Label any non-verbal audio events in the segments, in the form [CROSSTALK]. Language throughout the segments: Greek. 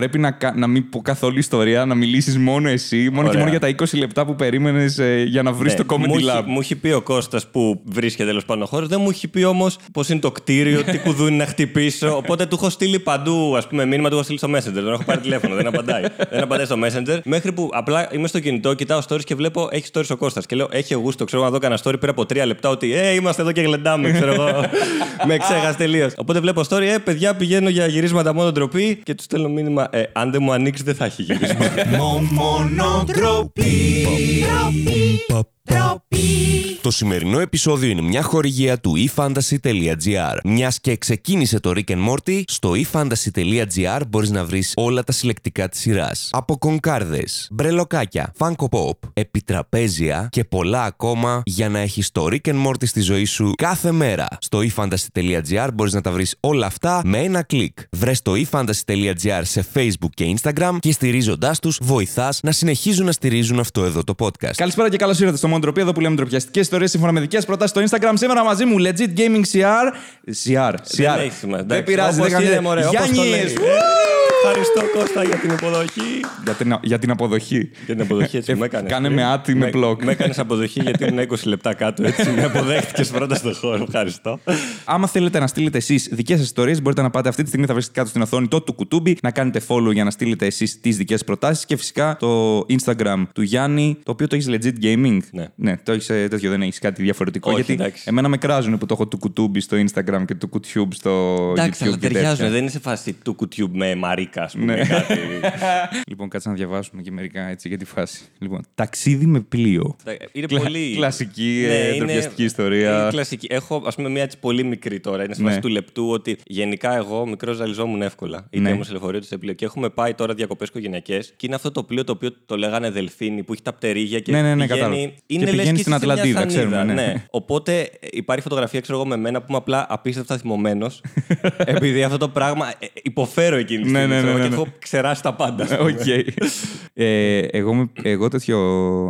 πρέπει να, κα- να μην πω καθόλου ιστορία, να μιλήσεις μόνο εσύ, μόνο και Ωραία. μόνο για τα 20 λεπτά που περίμενες για να βρεις Ναι, το μου Comedy έχει- Lab. Μου έχει πει ο Κώστας που βρίσκεται τέλος πάντων ο χώρος, δεν μου έχει πει όμως πώς είναι το κτίριο, τι κουδούνι να χτυπήσω. Οπότε του έχω στείλει παντού, ας πούμε, μήνυμα του έχω στείλει στο Messenger. Δεν έχω πάρει τηλέφωνο, δεν απαντάει. δεν απαντάει στο Messenger. Μέχρι που απλά είμαι στο κινητό, κοιτάω stories και βλέπω έχει stories ο Κώστας. Και λέω, έχει γούστο, ξέρω να δω κανένα story πριν από τρία λεπτά ότι ε, είμαστε εδώ και γλεντάμε, ξέρω εγώ. [LAUGHS] Με ξέχασε τελείως. Οπότε βλέπω story, ε, παιδιά, πηγαίνω για γυρίσματα μόνο ντροπή και τους στέλνω μήνυμα, ε, αν δεν μου ανοίξει δεν θα έχει γύρισμα. Το σημερινό επεισόδιο είναι μια χορηγία του eFantasy.gr. Μιας και ξεκίνησε το Rick and Morty, στο eFantasy.gr μπορείς να βρεις όλα τα συλλεκτικά της σειράς. Από κονκάρδες, μπρελοκάκια, Funko Pop, επιτραπέζια και πολλά ακόμα για να έχεις το Rick and Morty στη ζωή σου κάθε μέρα. Στο eFantasy.gr μπορείς να τα βρεις όλα αυτά με ένα κλικ. Βρες το eFantasy.gr σε Facebook και Instagram και στηρίζοντάς τους βοηθάς να συνεχίζουν να στηρίζουν αυτό εδώ το podcast. Καλησπέρα και καλώς ήρθατε στο Μοντροπή, εδώ που λέμε ντροπιαστικές ιστορίες σύμφωνα με δικές προτάσεις στο Instagram. Σήμερα μαζί μου Legit Gaming CR. CR. Δεν CR. έχει σημασία. Δεν εντάξει. πειράζει, Όπως δεν είναι, κάνει. μωρέ, όπως το Γιάννης, λέει. ου! Ε, Ευχαριστώ Κώστα για την υποδοχή. Για την, για την αποδοχή. Για την αποδοχή έτσι Ε, μου έκανες. κάνε με άτι, με πλοκ. Με έκανες αποδοχή γιατί ήμουν 20 λεπτά κάτω. Έτσι με αποδέχτηκες πρώτα στον χώρο. Ευχαριστώ. Άμα θέλετε να στείλετε εσείς δικές σας ιστορίες, μπορείτε να πάτε αυτή τη στιγμή, θα βρίσκετε κάτω στην οθόνη το του κουτούμπι, να κάνετε follow για να στείλετε εσείς τις δικές προτάσεις και φυσικά το Instagram του Γιάννη, το οποίο το έχεις legit gaming. Ναι. το έχεις τέτοιο, δεν έχεις κάτι διαφορετικό. Όχι, γιατί εντάξει. εμένα με κράζουν που το έχω του κουτούμπι στο Instagram και του κουτιούμπ στο Εντάξει, YouTube. αλλά και ταιριάζουν. τέτοια. Δεν είναι σε φάση του κουτιού με μαρίκα, ας πούμε. Ναι. κάτι. [LAUGHS] λοιπόν, κάτσε να διαβάσουμε και μερικά έτσι για τη φάση. Λοιπόν, ταξίδι με πλοίο. Είναι Κλα- πολύ. κλασική, ε, Ναι, είναι- ντροπιαστική ιστορία. Είναι κλασική. Έχω, ας πούμε, μια έτσι πολύ μικρή τώρα. Είναι σε Ναι. φάση του λεπτού ότι γενικά εγώ μικρός ζαλιζόμουν εύκολα. Είτε Ναι. ήμουν σε λεωφορείο είτε σε πλοίο. Και έχουμε πάει τώρα διακοπές οικογενειακές και είναι αυτό το πλοίο το οποίο το λέγανε Δελφίνι που έχει τα πτερίγια και Ναι, ναι, ναι, πηγαίνει. Κατάλαβα. Είναι Και λες πηγαίνει και στην είσαι σε μια Ατλαντίδα, σανίδα, ξέρουμε, ναι. Οπότε ε, υπάρχει φωτογραφία, ξέρω εγώ, με μένα που είμαι απλά απίστευτα θυμωμένος. [LAUGHS] επειδή αυτό το πράγμα ε, υποφέρω εκείνη τη Ναι, στιγμή. ναι, ξέρω ναι, εγώ, ναι, Και ναι. έχω ξεράσει τα πάντα. ας Οκ. πούμε. ε, εγώ, με- εγώ τέτοιο.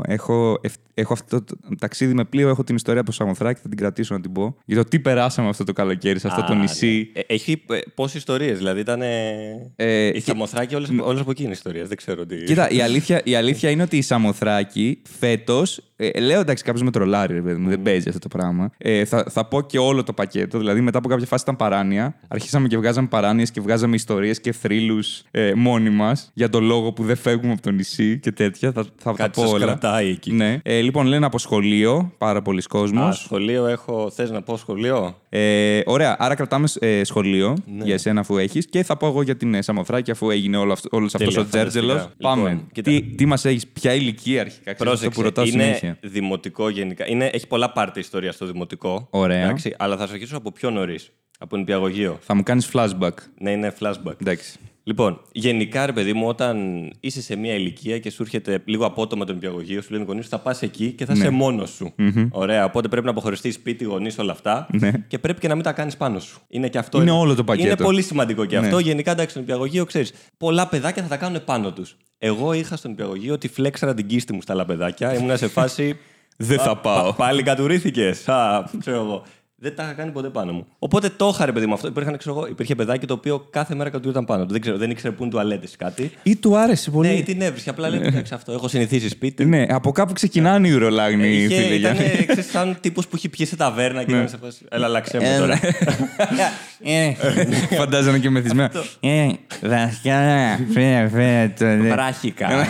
Έχω, ευ- έχω αυτό το ταξίδι με πλοίο, έχω την ιστορία από Σαμοθράκη, θα την κρατήσω να την πω. Για το τι περάσαμε αυτό το καλοκαίρι, σε αυτό Α, το νησί. ναι. Ε, Έχει πόσες ιστορίες, δηλαδή ήταν. Ε, η και- Σαμοθράκη, όλες όλες από εκείνη ιστορίες. Δεν ξέρω τι. Κοίτα, η αλήθεια, η αλήθεια είναι ότι η Σαμοθράκη φέτος. Ε, λέω εντάξει, κάποιος με τρολάρει, ρε παιδί μου, δεν παίζει αυτό το πράγμα. Ε, θα, θα πω και όλο το πακέτο. Δηλαδή, μετά από κάποια φάση ήταν παράνοια. Αρχίσαμε και βγάζαμε παράνοιες και βγάζαμε ιστορίες και θρύλους ε, μόνοι μας για τον λόγο που δεν φεύγουμε από το νησί και τέτοια. Θα, θα τα Κάτι πω σας όλα. κρατάει εκεί. Ναι. Ε, λοιπόν, λένε από σχολείο, πάρα πολλοί κόσμος. Α, σχολείο έχω. Θες να πω σχολείο; Ε, ωραία, άρα κρατάμε ε, σχολείο Ναι. για εσένα αφού έχεις και θα πω εγώ για την ε, Σαμοθράκη αφού έγινε όλο αυτό, όλος αυτός Τέλεια, ο τζέρτζελος. φανταστικά. Πάμε. Λοιπόν, κοίτα. τι τι μας έχεις, ποια ηλικία αρχικά, ξέρεις, αυτό που Πρόσεξε. ρωτάω Είναι συνέχεια. Δημοτικό γενικά. Είναι, έχει πολλά πάρτι ιστορία στο δημοτικό. Ωραία. Εντάξει, αλλά θα σου αρχίσω από πιο νωρίς. Από νηπιαγωγείο. Θα μου κάνεις flashback. Ναι, είναι flashback. Εντάξει. Λοιπόν, γενικά ρε παιδί μου, όταν είσαι σε μια ηλικία και σου έρχεται λίγο απότομα το νηπιαγωγείο, σου λένε οι γονείς θα πας εκεί και θα είσαι μόνος σου. Ωραία, οπότε πρέπει να αποχωριστείς σπίτι, γονείς, όλα αυτά. Ναι. Και πρέπει και να μην τα κάνεις πάνω σου. Είναι και αυτό. Είναι όλο το πακέτο. Είναι πολύ σημαντικό και Ναι. αυτό. Γενικά, εντάξει, στο νηπιαγωγείο ξέρεις. Πολλά παιδάκια θα τα κάνουν πάνω τους. Εγώ είχα στο νηπιαγωγείο ότι φλέξαρα την κίστη μου στα άλλα παιδάκια. Ήμουν σε φάση. [LAUGHS] Δεν θα «Α, πάω». πα- πάλι κατουρίθηκε. Α, ξέρω εγώ. Δεν τα είχα κάνει ποτέ πάνω μου. Οπότε το είχα ρε παιδί μου αυτό. Υπήρχαν, ξέρω εγώ, υπήρχε παιδάκι το οποίο κάθε μέρα κατουρίταν πάνω του. Δεν, ξέρω, δεν ήξερε πού είναι τουαλέτες ή κάτι. Ή του άρεσε πολύ. Ναι, ή την έβρισκε. Απλά λέει εντάξει αυτό. Έχω συνηθίσει σπίτι. Ναι, από κάπου ξεκινάνε οι ουρολάγνοι, Είχε, φίλε. ήταν, Γιάννη. ξέρεις, σαν τύπος που έχει πιει σε ταβέρνα και ήταν σε φάση. Έλα, αλλάξε μου Ε, τώρα. Ε, Φαντάζομαι και μεθυσμένα. Ε, Βασικά, φέρε, φέρε το. δε. Βράχικα. [LAUGHS]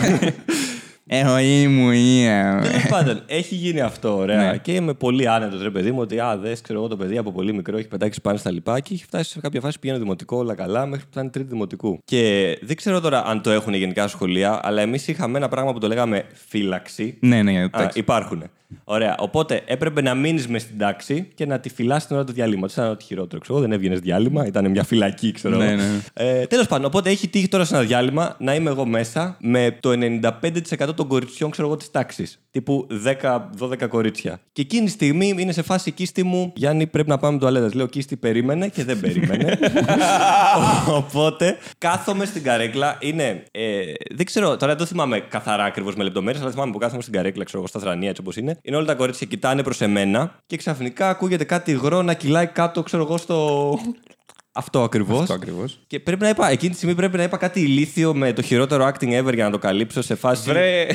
Έχω μου είναι. Τέλος πάντων, έχει γίνει αυτό, ωραία. Ναι. Και είμαι πολύ άνετος, ρε παιδί μου, ότι α, δες ξέρω εγώ το παιδί από πολύ μικρό έχει πετάξει πάνω στα λοιπά και έχει φτάσει σε κάποια φάση πηγαίνει δημοτικό, όλα καλά, μέχρι που φτάνει τρίτη δημοτικού. Και δεν ξέρω τώρα αν το έχουν γενικά σχολεία, αλλά εμείς είχαμε ένα πράγμα που το λέγαμε φύλαξη. Ναι, ναι, Α, εντάξει. υπάρχουν. Ωραία. Οπότε έπρεπε να μείνεις μες στην τάξη και να τη φυλάς την ώρα του διαλύματο. Ήταν ό,τι χειρότερο. Ξέρω, δεν έβγαινες διάλειμμα, ήταν μια φυλακή, ξέρω. Ναι, εγώ. ναι. Ε, Τέλος πάντων, οπότε έχει τύχει τώρα σε ένα διάλειμμα να είμαι εγώ μέσα με το 95% των κοριτσιών, ξέρω εγώ, της τάξης. Τύπου 10-12 κορίτσια. Και εκείνη τη στιγμή είναι σε φάση κίστη μου, Γιάννη, πρέπει να πάμε τουαλέτας. Λέω κίστη, περίμενε και δεν περίμενε. [LAUGHS] οπότε κάθομαι στην καρέκλα. Είναι. Ε, δεν ξέρω, τώρα δεν θυμάμαι καθαρά ακριβώς με λεπτομέρειες, αλλά θυμάμαι που κάθομαι στην καρέκλα, ξέρω εγώ, στα θρανία έτσι όπως είναι. Είναι όλα τα κορίτσια κοιτάνε προς εμένα και ξαφνικά ακούγεται κάτι υγρό να κυλάει κάτω, ξέρω εγώ, στο. Αυτό ακριβώς. Αυτό ακριβώς. Και πρέπει να είπα, εκείνη τη στιγμή πρέπει να είπα κάτι ηλίθιο με το χειρότερο acting ever για να το καλύψω σε φάση. Βρε.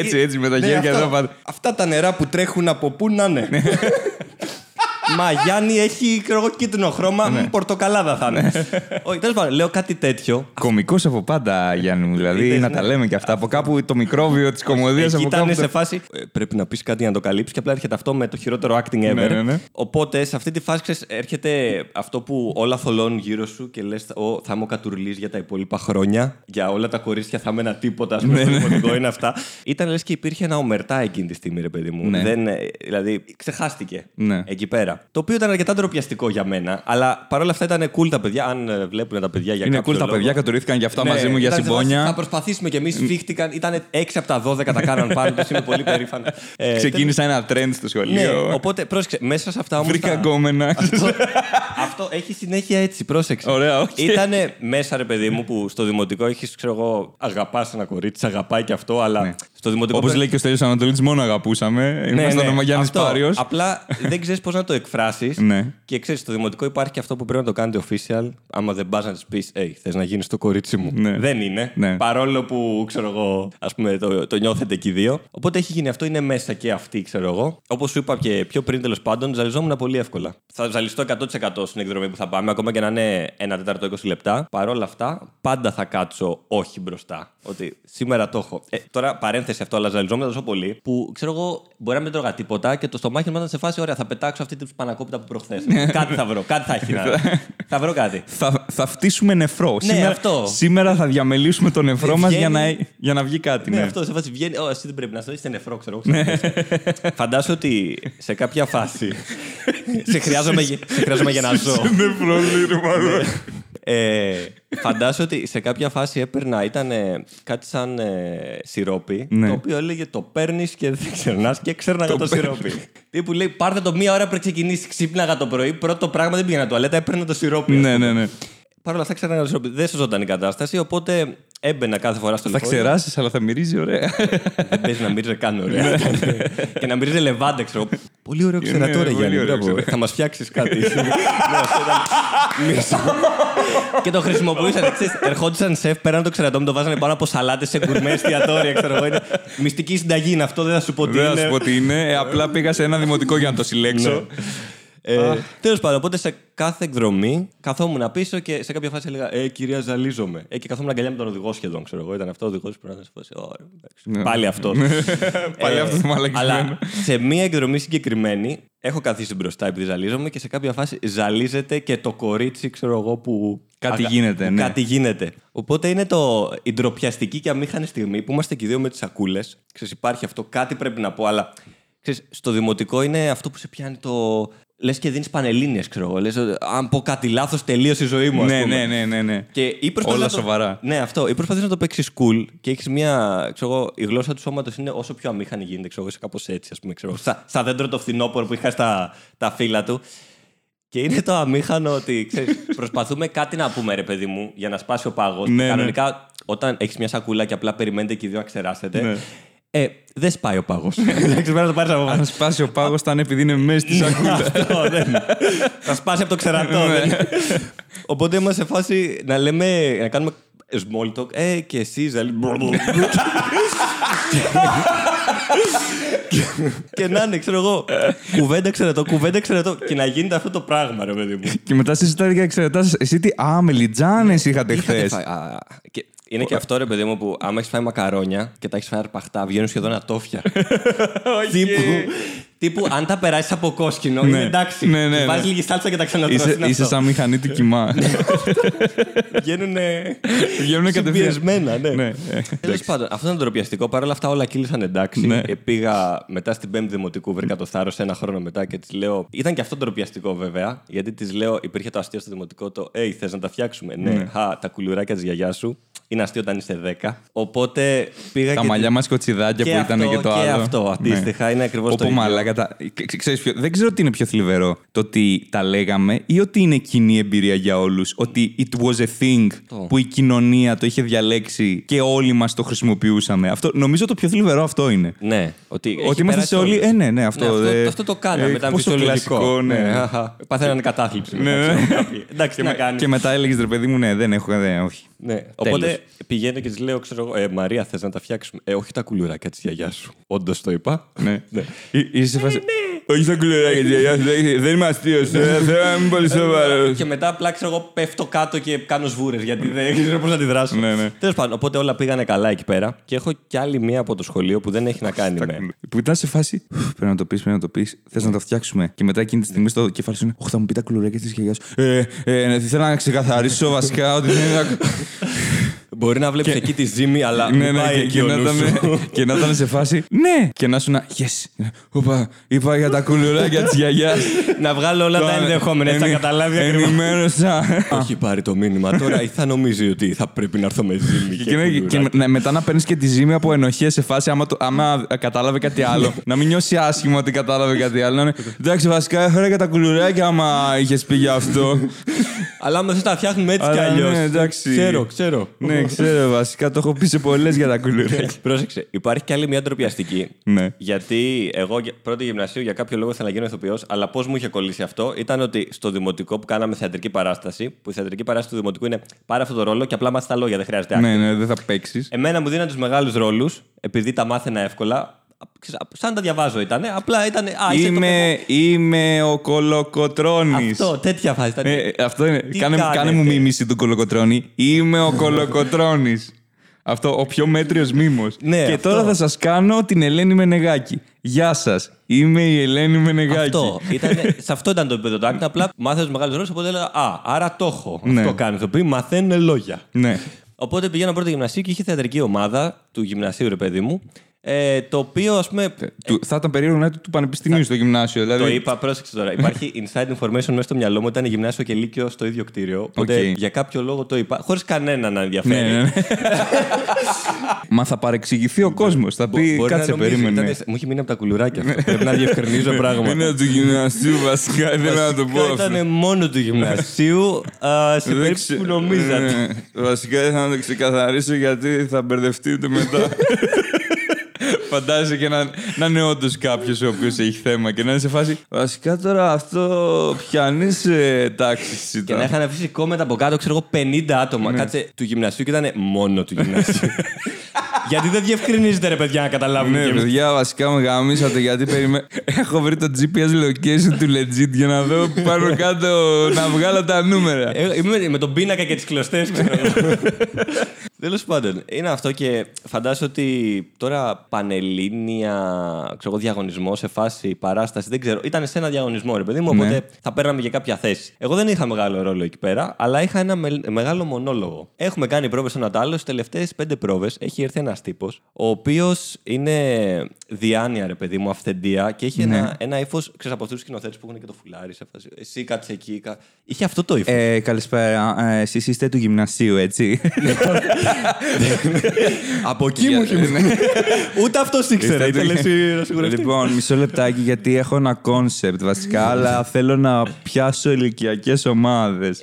έτσι, έτσι, με τα Ναι, χέρια αυτό. εδώ πάντα. Αυτά τα νερά που τρέχουν από πού να είναι. Μα Γιάννη έχει ξέρω εγώ, κίτρινο χρώμα. Ναι. μ, Πορτοκαλάδα θα είναι. Όχι, τέλος πάντων, λέω κάτι τέτοιο. Κομικό από πάντα, Γιάννη μου. Δηλαδή, Είδες, να ναι. τα λέμε και αυτά. Από κάπου το μικρόβιο της κομμωδίας Εκεί από ήταν κάπου. σε το- φάση. ε, πρέπει να πεις κάτι για να το καλύψεις και απλά έρχεται αυτό με το χειρότερο acting ever. Ναι, ναι, ναι. Οπότε σε αυτή τη φάση ξέρεις, έρχεται αυτό που όλα θολώνουν γύρω σου και λες: Θα είμαι ο κατουρλής για τα υπόλοιπα χρόνια. Για όλα τα κορίτσια θα είμαι ένα τίποτα. Α πούμε, Ναι, στο δημοτικό είναι αυτά. Ήταν λες και υπήρχε ένα ομερτά εκείνη τη στιγμή, ρε παιδί μου. Ναι. Δεν, ε, δηλαδή, ξεχάστηκε Ναι. εκεί πέρα. Το οποίο ήταν αρκετά ντροπιαστικό για μένα. Αλλά παρόλα αυτά ήταν cool τα παιδιά. Αν ε, βλέπουν τα παιδιά για Είναι κάποιο cool τα λόγο. παιδιά, κατουρήθηκαν και αυτά μαζί μου για ήταν σε φάση, Θα συμπόνια. προσπαθήσουμε κι εμείς. Φύχτηκαν. Ήταν 6 από τα 12 τα κάναν πάνω τους. Είμαι πολύ περήφανος. [LAUGHS] Ε, Ξεκίνησα ένα trend στο Ναι, σχολείο. οπότε πρόσεξε. Μέσα σε αυτά όμως. Βρήκα γκόμενα. Αυτό, αυτό έχει συνέχεια έτσι, πρόσεξε. Ωραία, οκ. Ήταν μέσα, ρε παιδί μου, που στο δημοτικό έχεις, ξέρω εγώ, αγαπάς ένα κορίτσι, σε αγαπάει και αυτό, αλλά Ναι. Στο δημοτικό. Όπως πρέπει- λέει και ο Στέλιος Ανατολίτης, μόνο αγαπούσαμε. Ναι, Ήμασταν ναι, ο Γιάννης αυτό. Πάριος. Απλά δεν ξέρεις πώς να το εκφράσεις. Ναι. Και ξέρεις, στο δημοτικό υπάρχει και αυτό που πρέπει να το κάνετε official. Άμα δεν πας να της πεις, Hey, θες να γίνεις το κορίτσι μου. Ναι. Δεν είναι. Ναι. Παρόλο που ξέρω εγώ, ας πούμε, το, το νιώθετε και οι δύο. Οπότε έχει γίνει αυτό, είναι μέσα και αυτή, ξέρω εγώ. Όπως σου είπα και πιο πριν, τέλος πάντων, ζαλιζόμουν πολύ εύκολα. Θα ζαλιστώ 100% στην εκδρομή που θα πάμε, ακόμα και να είναι ένα τέταρτο 20 λεπτά. Παρ' όλα αυτά, πάντα θα κάτσω όχι μπροστά. Ότι σήμερα το έχω. Ε, τώρα παρένθεση αυτό, αλλά ζαλιζόμουν τόσο πολύ που ξέρω εγώ, μπορεί να μην τρώγα τίποτα και το στομάχι μου ήταν σε φάση, ωραία, θα πετάξω αυτή την πανακόπιτα που προχθές. κάτι θα βρω, κάτι θα έχει να. [LAUGHS] θα βρω κάτι. Θα, θα φτύσουμε νεφρό. Ναι, σήμερα, αυτό. σήμερα θα διαμελήσουμε το νεφρό μας για, να, Βγαίνει- για να βγει κάτι. Ναι, Ναι, αυτό σε φάση βγαίνει. Ω, εσύ δεν πρέπει να στο είστε νεφρό, ξέρω εγώ. Φαντάσου ότι σε κάποια φάση. [LAUGHS] σε, χρειάζομαι, σε χρειάζομαι για να ζω. Νεφρό, μάλλον. Ε, φαντάσου ότι σε κάποια φάση έπαιρνα, ήταν ε, κάτι σαν ε, σιρόπι, Ναι. το οποίο έλεγε το παίρνεις και δεν ξερνά και ξέρναγα το, σιρόπι. Τι που λέει, πάρτε το μία ώρα πριν ξεκινήσεις, ξύπναγα το πρωί. Πρώτο πράγμα δεν πήγαινα τουαλέτα, έπαιρνα το σιρόπι. ας ναι, πούμε. ναι, ναι. Παρ' όλα αυτά ξέρναγα το σιρόπι. Δεν σωζόταν η κατάσταση, οπότε έμπαινα κάθε φορά στο Θα λεωφορείο. ξεράσει, αλλά θα μυρίζει ωραία. Δεν παίζει να μύριζε καν ωραία. και να μύριζε λεβάντα, ξέρω. Πολύ ωραίο Ναι, ξερατόρε, πολύ Γιάννη. ωραίο μπράβο. ξερατόρε. Θα μας φτιάξεις κάτι. Ναι, αυτό ήταν μίσο. Και το χρησιμοποιούσαν. ξέρεις, Ερχόντουσαν σεφ, πέραν το ξερατό μου, το βάζανε πάνω από σαλάτες σε γκουρμέ εστιατόρια. Ξέρω εγώ. Είναι Μυστική συνταγή είναι αυτό, δεν θα σου πω τι Δεν θα είναι. σου πω τι είναι. Ε, απλά πήγα σε ένα δημοτικό για να το συλλέξω. Ε, Τέλος πάντων, οπότε σε κάθε εκδρομή καθόμουν πίσω και σε κάποια φάση έλεγα Ε, κυρία, ζαλίζομαι. Ε, και καθόμουν αγκαλιά με τον οδηγό σχεδόν, ξέρω εγώ. Ήταν αυτό ο οδηγός που πρέπει να σε φάσει. «Ωραία, εντάξει». Πάλι αυτό. Πάλι αυτό το μαλακισμένο. Αλλά σε μία εκδρομή συγκεκριμένη έχω καθίσει μπροστά επειδή ζαλίζομαι και σε κάποια φάση ζαλίζεται και το κορίτσι, ξέρω εγώ, που. Κάτι αγα- γίνεται, που ναι. Κάτι γίνεται. Οπότε είναι το, η ντροπιαστική και αμήχανη στιγμή που είμαστε και οι δύο με τις σακούλες. Ξέρεις, υπάρχει αυτό, κάτι πρέπει να πω, αλλά ξέρεις, στο δημοτικό είναι αυτό που σε πιάνει το. Λες και δίνεις πανελίνε, ξέρω εγώ. Λες, αν πω κάτι λάθος, τελείωσε η ζωή μου, ας Ναι, πούμε. ναι, ναι, ναι, ναι. Και ή προσπαθείς Όλα να το- σοβαρά. Ναι, αυτό. Ή προσπαθείς να το παίξεις cool και έχεις μια. Ξέρω εγώ, η γλώσσα του σώματος είναι όσο πιο αμήχανη γίνεται. Ξέρω εγώ, είσαι κάπως έτσι, ας πούμε. Ξέρω, εγώ. Σα, σαν δέντρο το φθινόπωρο που είχα στα τα φύλλα του. Και είναι το αμήχανο ότι ξέρεις, [LAUGHS] προσπαθούμε κάτι να πούμε, ρε παιδί μου, για να σπάσει ο πάγος. Ναι, ναι. Κανονικά, όταν έχεις μια σακούλα και απλά περιμένετε και οι δύο να ξεράσετε. Ναι. Ε, δεν σπάει ο πάγος. Δεν ξέρω να το πάρει από Αν σπάσει ο πάγος, θα είναι επειδή είναι μέσα στη σακούλα. αυτό δεν. [LAUGHS] Θα σπάσει από το ξερατό. Ναι. δεν. Οπότε είμαστε σε φάση να λέμε, να κάνουμε small talk. Ε, και εσύ, Ζαλή. και να είναι, ξέρω εγώ, κουβέντα ξερατό, κουβέντα ξερατό. Και να γίνεται αυτό το πράγμα, ρε παιδί μου. Και μετά συζητάτε και εξαιρετάς. Εσύ τι. Α, μελιτζάνε είχατε Είχατε χθες. Φάει- α, και Είναι και αυτό, ρε παιδί μου, που άμα έχεις φάει μακαρόνια και τα έχεις φάει αρπαχτά, βγαίνουν σχεδόν ατόφια. [LAUGHS] τύπου, τύπου, αν τα περάσεις από κόσκινο, Ναι. είναι εντάξει. Ναι, ναι, ναι. Βάζει λίγη σάλτσα και τα ξανατρώσεις. Είσαι, είσαι σαν μηχανή του κοιμά. Βγαίνουν. Βγαίνουν κατευθείαν. Συμπιεσμένα, ναι. Ναι, ε, Τέλος εντάξει. πάντων, αυτό ήταν ντροπιαστικό. Παρ' όλα αυτά, όλα κύλησαν εντάξει. Ναι. Ε, πήγα μετά στην Πέμπτη Δημοτικού, βρήκα το θάρρος ένα χρόνο μετά και της λέω. Ήταν και αυτό ντροπιαστικό βέβαια, γιατί της λέω: Υπήρχε το αστείο στο Δημοτικό το Ε, θες να τα φτιάξουμε; Ναι, χα, τα κουλουράκια της γιαγιάς σου. Είναι αστείο όταν είσαι 10. Οπότε πήγα Τα και. μαλλιά μας κοτσιδάκια και που ήταν αυτό, και το και άλλο. αυτό, αντίστοιχα, είναι ακριβώς το Όπω ίδιο. μαλάκα, κατα... ξε- ξέρεις ποιο- Δεν ξέρω τι είναι πιο θλιβερό. Το ότι τα λέγαμε ή ότι είναι κοινή εμπειρία για όλους. Ότι it was a thing Το. που η κοινωνία το είχε διαλέξει και όλοι μας το χρησιμοποιούσαμε. Αυτό, νομίζω το πιο θλιβερό αυτό είναι. Ναι, ότι, έχει Ότι είμαστε περάσει σε όλοι. όλους. Ε, ναι, ναι, αυτό. Ναι, αυτό, ε, αυτό το κάναμε. ε, ήταν πόσο φυσιολογικό. κλασικό, ναι. αχα. Πάθαιναν κατάθλιψη. Ναι, μετά, ναι. ξέρω κάποιοι. Εντάξει, τι να κάνεις. Και μετά έλεγες ρε παιδί μου, ναι, δεν έχω. Δεν, όχι. Ναι. Οπότε πηγαίνω και της λέω, ξέρω εγώ, ε, Μαρία, θες να τα φτιάξουμε; Ε, όχι τα κουλουράκια τη γιαγιά σου. Όντως το είπα. Ναι. Εί- Είσαι σε φάση. Όχι τα κουλεράκια τη γιαγιά σου, δεν- δεν είμαι αστείος. Θέλω να είμαι πολύ σοβαρός. Και μετά απλά ξέρω εγώ πέφτω κάτω και κάνω σβούρες γιατί δεν ξέρω πώς να αντιδράσω. Ναι, ναι. Τέλος πάντων, οπότε όλα πήγανε καλά εκεί πέρα. Και έχω κι άλλη μία από το σχολείο που δεν έχει να κάνει με. Που ήταν σε φάση. «Ουφ, Πρέπει να το πεις, πρέπει να το πεις. Θες να το φτιάξουμε. Και μετά εκείνη τη στιγμή στο κεφάλι σου είναι. Όχι, θα μου πει τα κουλουράκια της γιαγιάς σου. Ε, ε, ναι, θέλω να ξεκαθαρίσω βασικά ότι δεν είναι. Μπορεί να βλέπεις εκεί τη ζύμη, αλλά Ναι, μην ναι, πάει και, εκεί και, ο να νους ήταν, σου. και να ήταν σε φάση. Ναι! Και να σου να. Yes! Οπα, είπα για τα κουλουράκια της γιαγιάς. Να βγάλω όλα τα ενδεχόμενα, έτσι θα καταλάβει ακριβώς. Ενημέρωσα. Το έχει πάρει το μήνυμα τώρα ή θα νομίζει ότι θα πρέπει να έρθω με ζύμη. Και, ναι, και ναι, μετά να παίρνεις και τη ζύμη από ενοχές σε φάση άμα, το, άμα κατάλαβε κάτι άλλο. να μην νιώσει άσχημα ότι κατάλαβε κάτι άλλο. Να είναι, Εντάξει, βασικά έφερα και τα κουλουράκια άμα είχες πει γι' αυτό. Αλλά άμα θες τα φτιάχνουμε έτσι κι Αλλά αλλιώς. ναι, εντάξει. Ξέρω, ξέρω. ναι, ξέρω, βασικά το έχω πει σε πολλές για τα κουλουράκια. [LAUGHS] Πρόσεξε, υπάρχει κι άλλη μια ντροπιαστική. ναι. Γιατί εγώ για- πρώτη γυμνασίου για κάποιο λόγο ήθελα να γίνω ηθοποιός, αλλά πώς μου είχε κολλήσει αυτό ήταν ότι στο δημοτικό που κάναμε θεατρική παράσταση, που η θεατρική παράσταση του δημοτικού είναι πάρε αυτό το ρόλο και απλά μάθεις τα λόγια, δεν χρειάζεται ναι, acting. ναι, δεν θα παίξεις. Εμένα μου δίναν τους μεγάλους ρόλους, επειδή τα μάθαινα εύκολα. Ξέρεις, Σαν να τα διαβάζω ήταν, απλά ήταν. Α, είσαι το Είμαι, είμαι ο Κολοκοτρόνη. Αυτό, τέτοια φάση. Ήταν... Ε, αυτό είναι. Τι Κάνε, κάνετε; κάνε μου μίμηση του Κολοκοτρόνη. Είμαι ο Κολοκοτρόνη. Αυτό, ο πιο μέτριος μήμος. Ναι, και αυτό. τώρα θα σας κάνω την Ελένη Μενεγάκη. Γεια σας, είμαι η Ελένη Μενεγάκη. Αυτό. Ήτανε, σε αυτό ήταν το επίπεδο του acting. Απλά μάθαινες του μεγάλους ρόλους, οπότε έλεγα Α, άρα το έχω. Ναι. Αυτό κάνει. Το οποίο μαθαίνουν λόγια. Ναι. Οπότε πηγαίνω πρώτο γυμνασίου και είχε θεατρική ομάδα του γυμνασίου, ρε παιδί μου. Ε, το οποίο, ας πούμε. Του, θα ήταν περίεργο να είναι του Πανεπιστημίου στο γυμνάσιο. Δηλαδή, Το είπα, πρόσεξε τώρα. Υπάρχει inside information μέσα στο μυαλό μου. Ήταν γυμνάσιο και λύκειο στο ίδιο κτίριο. Οπότε Οκ. για κάποιο λόγο το είπα. Χωρίς κανένα να ενδιαφέρει. Ναι, ναι, ναι. Μα θα παρεξηγηθεί ο κόσμος. Θα Μπο- πει, μπορεί να κάτσε, νομίζεις, περίμενε. ήταν- Μου έχει μείνει από τα κουλουράκια αυτό. Πρέπει να διευκρινίζω [LAUGHS] πράγματα. Είναι του γυμνασίου, βασικά. Ήθελα να το πω. αυτό. Ήταν μόνο του γυμνασίου α, σε Δεν περίπτωση ξε- που νομίζατε. Ναι. Βασικά ήθελα να το ξεκαθαρίσω γιατί θα μπερδευτείτε μετά. [LAUGHS] Φαντάζεσαι και να, να είναι όντως κάποιος ο οποίος έχει θέμα και να είναι σε φάση. Βασικά τώρα αυτό πιανή ε, τάξη Και να ήταν. είχαν αφήσει κόμματα από κάτω, ξέρω εγώ, 50 άτομα. Κάτσε του γυμνασίου και ήταν μόνο του γυμνασίου. [LAUGHS] Γιατί δεν διευκρινίζετε, ρε παιδιά, να καταλάβουν. Ναι, και εμείς. παιδιά, βασικά με γαμίσατε γιατί περιμέ... Έχω βρει το GPS location του legit για να δω πάνω κάτω να βγάλω τα νούμερα. Ε, Είμαι με τον πίνακα και τις κλωστές, ξέρω εγώ. [LAUGHS] Τέλος πάντων, είναι αυτό και φαντάζομαι ότι τώρα πανελλήνια ξέρω εγώ, διαγωνισμός σε φάση παράσταση, δεν ξέρω. Ήταν σε ένα διαγωνισμό, ρε παιδί μου, οπότε Ναι. θα παίρναμε για κάποια θέση. Εγώ δεν είχα μεγάλο ρόλο εκεί πέρα, αλλά είχα ένα με- μεγάλο μονόλογο. Έχουμε κάνει πρόβες στον Ατάλο. Στι τελευταίες πέντε πρόβες έχει έρθει ένα τύπος, ο οποίος είναι διάνοια, ρε παιδί μου, αυθεντία και έχει Ναι. ένα, ένα ύφος, ξέρεις από αυτούς τους σκηνοθέτες που έχουν και το φουλάρι σε φάση. Εσύ κάτσε εκεί. κα- Είχε αυτό το ύφος. Ε, καλησπέρα. Ε, Εσείς είστε του γυμνασίου, έτσι. [LAUGHS] Από εκεί μου είχε μείνει. Ούτε αυτός ήξερε. Είστε του- Ήθελες εσύ να σιγουρευτείς. Λοιπόν, μισό λεπτάκι γιατί έχω ένα concept βασικά, αλλά θέλω να πιάσω ηλικιακές ομάδες.